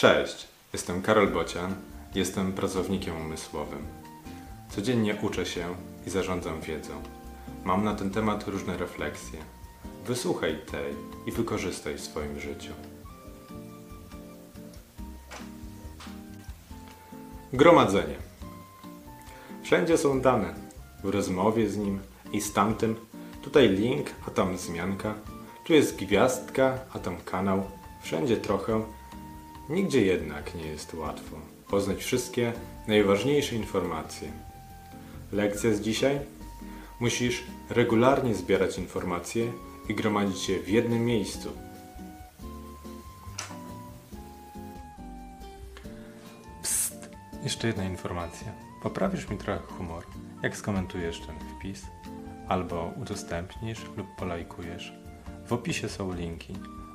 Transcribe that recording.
Cześć, jestem Karol Bocian, jestem pracownikiem umysłowym. Codziennie uczę się i zarządzam wiedzą. Mam na ten temat różne refleksje. Wysłuchaj tej i wykorzystaj w swoim życiu. Gromadzenie. Wszędzie są dane. W rozmowie z nim i z tamtym. Tutaj link, a tam wzmianka. Tu jest gwiazdka, a tam kanał. Wszędzie trochę. Nigdzie jednak nie jest łatwo poznać wszystkie najważniejsze informacje. Lekcja z dzisiaj? Musisz regularnie zbierać informacje i gromadzić je w jednym miejscu. Psst, jeszcze jedna informacja. Poprawisz mi trochę humor, jak skomentujesz ten wpis, albo udostępnisz lub polajkujesz. W opisie są linki.